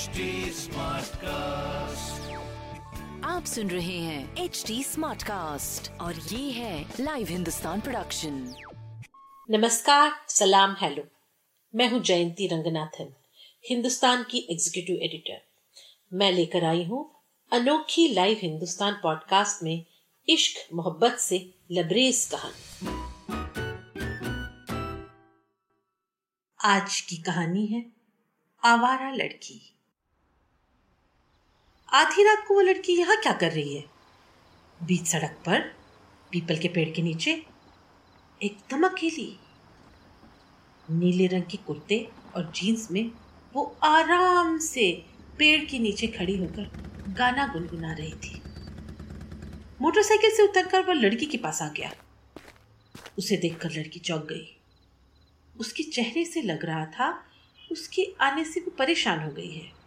HD Smartcast. आप सुन रहे हैं एच डी स्मार्ट कास्ट और ये है लाइव हिंदुस्तान प्रोडक्शन नमस्कार सलाम हेलो। मैं हूँ जयंती रंगनाथन हिंदुस्तान की एग्जीक्यूटिव एडिटर मैं लेकर आई हूँ अनोखी लाइव हिंदुस्तान पॉडकास्ट में इश्क मोहब्बत से लबरेज कहानी। आज की कहानी है आवारा लड़की। आधी रात को वो लड़की यहाँ क्या कर रही है? बीच सड़क पर, पीपल के पेड़ के नीचे एकदम अकेली। नीले रंग के कुर्ते और जीन्स में वो आराम से पेड़ के नीचे खड़ी होकर गाना गुनगुना रही थी। मोटरसाइकिल से उतरकर वह लड़की के पास आ गया। उसे देखकर लड़की चौंक गई। उसके चेहरे से लग रहा था उसके आने से वो परेशान हो गई है।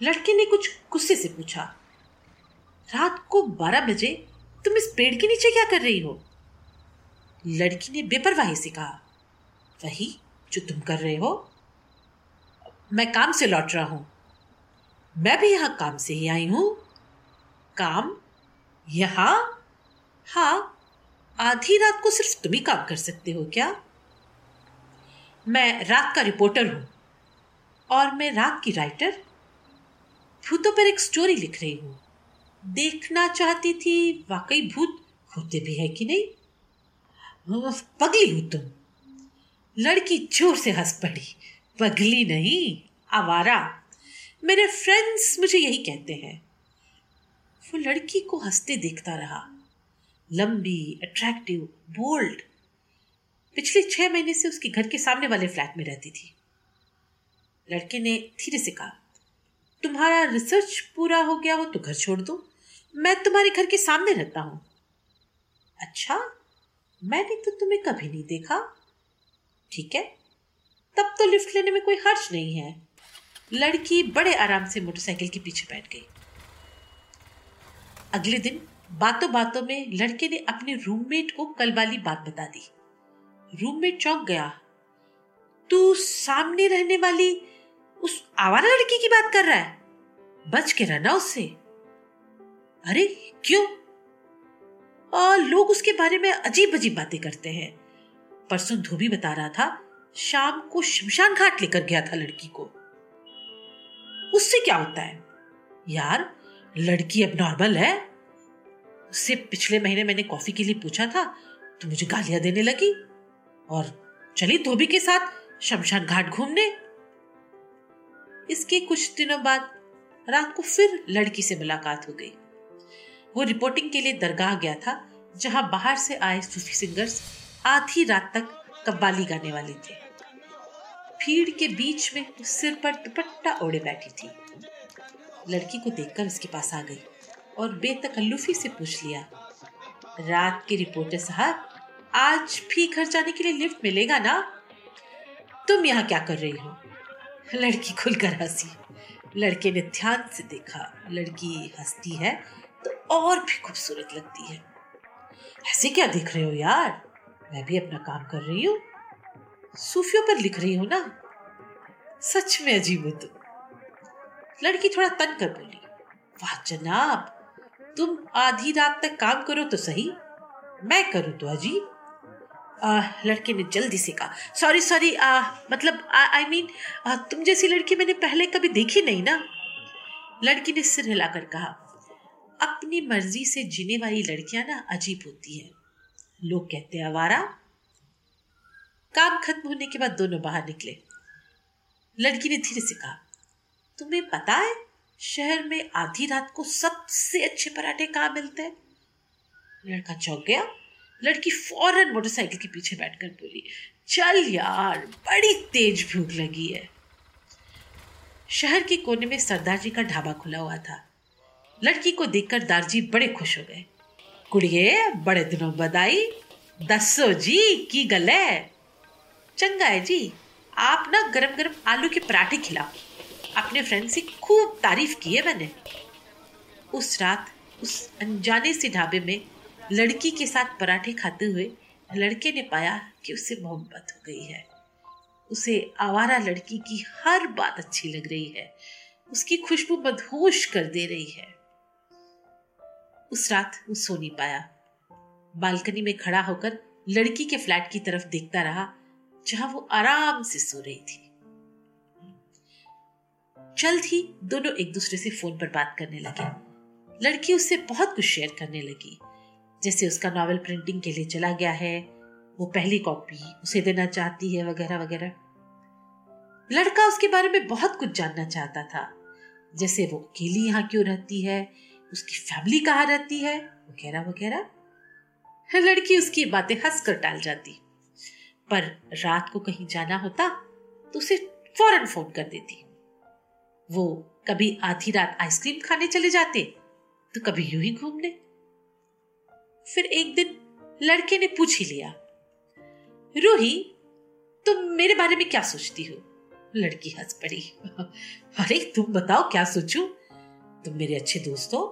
लड़के ने कुछ गुस्से से पूछा, रात को बारह बजे तुम इस पेड़ के नीचे क्या कर रही हो? लड़की ने बेपरवाही से कहा, वही जो तुम कर रहे हो। मैं काम से लौट रहा हूँ। मैं भी यहाँ काम से ही आई हूँ। काम यहाँ? हाँ आधी रात को सिर्फ़ तुम ही काम कर सकते हो क्या? मैं रात का रिपोर्टर हूँ और मैं रात की राइटर भूतों पर एक स्टोरी लिख रही हूँ। देखना चाहती थी, वाकई भूत होते भी है कि नहीं? पगली हूँ तुम। लड़की ज़ोर से हंस पड़ी। पगली नहीं, आवारा। मेरे फ्रेंड्स मुझे यही कहते हैं। वो लड़की को हँसते देखता रहा। लंबी अट्रैक्टिव बोल्ड पिछले छह महीने से उसके घर के सामने वाले फ्लैट में रहती थी। लड़के ने धीरे से कहा तुम्हारा रिसर्च पूरा हो गया हो तो घर छोड़ दो। मैं तुम्हारे घर के सामने रहता हूँ। अच्छा मैंने तो तुम्हें कभी नहीं देखा। ठीक है, तब तो लिफ्ट लेने में कोई हर्ज नहीं है। लड़की बड़े आराम से मोटरसाइकिल के पीछे बैठ गई। अगले दिन बातों बातों में लड़के ने अपने रूममेट को कल वाली बात बता दी। रूममेट चौंक गया। तू सामने रहने वाली उस आवारा लड़की की बात कर रहा है? बच के रहना उससे अरे क्यों? आ, लोग उसके बारे में अजीब अजीब बातें करते हैं। परसों धोबी बता रहा था शाम को शमशान घाट लेकर गया था लड़की को। उससे क्या होता है? यार लड़की अब नॉर्मल है। उससे पिछले महीने मैंने कॉफ़ी के लिए पूछा था तो मुझे गालियाँ देने लगी। और चली धोबी के साथ शमशान घाट घूमने। इसके कुछ दिनों बाद रात को फिर लड़की से मुलाकात हो गई। वो रिपोर्टिंग के लिए दरगाह गया था, जहाँ बाहर से आए सूफी सिंगर्स आधी रात तक कव्वाली गाने वाले थे। भीड़ के बीच में सिर पर दुपट्टा ओढ़े बैठी थी। लड़की को देखकर उसके पास आ गई और बेतकल्लुफी से पूछ लिया, रात के रिपोर्टर साहब, आज भी घर जाने के लिए लिफ्ट मिलेगा ना? तुम यहाँ क्या कर रही हो? लड़की खुलकर हँसी। लड़के ने ध्यान से देखा, लड़की हंसती है तो और भी खूबसूरत लगती है। ऐसे क्या देख रहे हो यार? मैं भी अपना काम कर रही हूँ। सूफियों पर लिख रही हूँ ना। सच में अजीब हो तुम। लड़की थोड़ा तन कर बोली, वाह जनाब, तुम आधी रात तक काम करो तो सही, मैं करूँ तो अजीब। आ, लड़के ने जल्दी से कहा सॉरी सॉरी मतलब आई मीन तुम जैसी लड़की मैंने पहले कभी देखी नहीं ना? लड़की ने सिर हिलाकर कहा अपनी मर्ज़ी से जीने वाली लड़कियाँ ना अजीब होती हैं। लोग कहते हैं आवारा काम खत्म होने के बाद दोनों बाहर निकले। लड़की ने धीरे से कहा तुम्हें पता है शहर में आधी रात को सबसे अच्छे पराठे कहाँ मिलते हैं? लड़का चौंक गया लड़की फ़ौरन मोटरसाइकिल के पीछे बैठकर बोली, चल यार, बड़ी तेज भूख लगी है। शहर के कोने में सरदार जी का ढाबा खुला हुआ था। लड़की को देखकर दारजी बड़े खुश हो गए। कुड़िए बड़े दिनों बधाई दसो जी, की गल है? चंगा है जी, आप ना गरम गरम आलू के पराठे खिलाओ। अपने फ्रेंड से खूब तारीफ़ की है मैंने। उस रात, उस अनजाने से ढाबे में लड़की के साथ पराठे खाते हुए लड़के ने पाया कि उससे मोहब्बत हो गई है। उसे आवारा लड़की की हर बात अच्छी लग रही है। उसकी खुशबू मदहोश कर दे रही है। उस रात वो सो नहीं पाया। बालकनी में खड़ा होकर लड़की के फ्लैट की तरफ़ देखता रहा, जहाँ वो आराम से सो रही थी। जल्द ही दोनों एक दूसरे से फ़ोन पर बात करने लगे। लड़की उससे बहुत कुछ शेयर करने लगी। जैसे उसका नॉवल प्रिंटिंग के लिए चला गया है, वो पहली कॉपी उसे देना चाहती है वगैरह वगैरह। लड़का उसके बारे में बहुत कुछ जानना चाहता था। जैसे वो अकेली यहाँ क्यों रहती है, उसकी फैमिली कहाँ रहती है, वगैरह वगैरह। लड़की उसकी बातें हंस कर टाल जाती। पर रात को कहीं जाना होता तो उसे फ़ौरन फ़ोन कर देती। वो कभी आधी रात आइसक्रीम खाने चले जाते तो कभी यूँ ही घूमने। फिर एक दिन लड़के ने पूछ ही लिया, रूही, तुम मेरे बारे में क्या सोचती हो? लड़की हंस पड़ी। अरे, तुम बताओ क्या सोचू? तुम मेरे अच्छे दोस्त हो,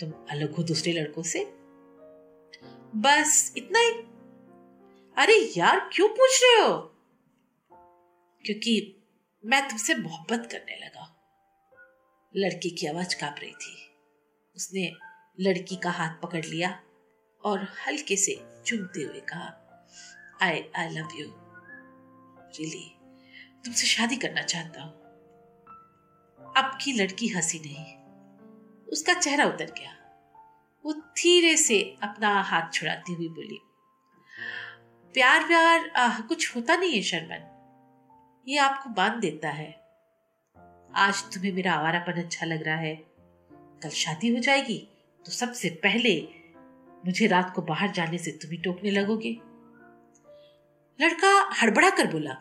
तुम अलग हो दूसरे लड़कों से। बस इतना ही। अरे, यार, क्यों पूछ रहे हो? क्योंकि मैं तुमसे मोहब्बत करने लगा। लड़की की आवाज़ काँप रही थी। उसने लड़की का हाथ पकड़ लिया। और हल्के से चुमते हुए कहा I I love you really तुमसे शादी करना चाहता हूँ? अब की लड़की हँसी नहीं। उसका चेहरा उतर गया। वो धीरे से अपना हाथ छुड़ाती हुई बोली प्यार प्यार आ, कुछ होता नहीं है शर्मन। ये आपको बाँध देता है। आज तुम्हें मेरा आवारापन अच्छा लग रहा है। कल शादी हो जाएगी तो सबसे पहले मुझे रात को बाहर जाने से तुम ही टोकने लगोगे? लड़का हड़बड़ा कर बोला,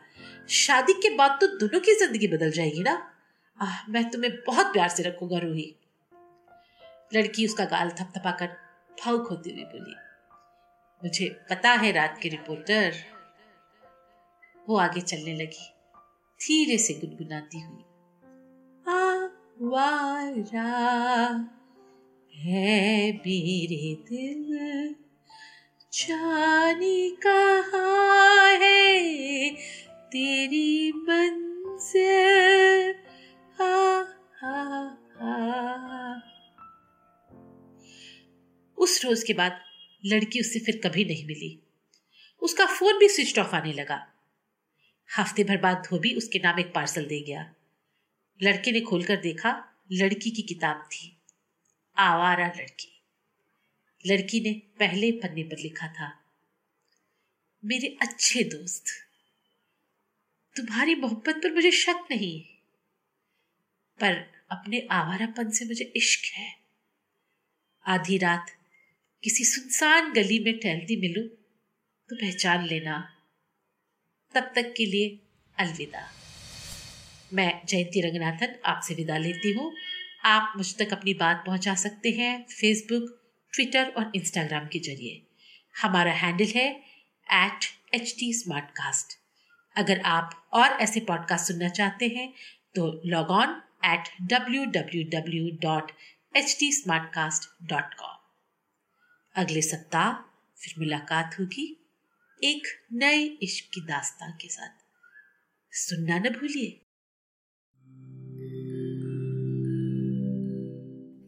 शादी के बाद तो दोनों की ज़िंदगी बदल जाएगी ना? आह, मैं तुम्हें बहुत प्यार से रखूँगा, रूही. लड़की उसका गाल थपथपाकर भावुक होती हुई बोली, मुझे पता है रात के रिपोर्टर। वो आगे चलने लगी, धीरे से गुनगुनाती हुई आवारा है मेरे दिल जानी कहा है तेरी मंजिल उस रोज के बाद लड़की उससे फिर कभी नहीं मिली। उसका फ़ोन भी स्विच ऑफ़ आने लगा। हफ़्ते भर बाद धोबी उसके नाम एक पार्सल दे गया। लड़के ने खोलकर देखा, लड़की की किताब थी। आवारा लड़की। लड़की ने पहले पन्ने पर लिखा था, मेरे अच्छे दोस्त, तुम्हारी मोहब्बत पर मुझे शक नहीं, पर अपने आवारापन से मुझे इश्क है। आधी रात किसी सुनसान गली में टहलती मिलूं तो पहचान लेना। तब तक के लिए अलविदा। मैं जयंती रंगनाथन आपसे विदा लेती हूँ। आप मुझ तक अपनी बात पहुँचा सकते हैं फेसबुक ट्विटर और इंस्टाग्राम के ज़रिए। हमारा हैंडल है एट एच टी अगर आप और ऐसे पॉडकास्ट सुनना चाहते हैं तो log on at W W W dot H T अगले सप्ताह फिर मुलाकात होगी एक नए इश्क की दास्तान के साथ। सुनना न भूलिए।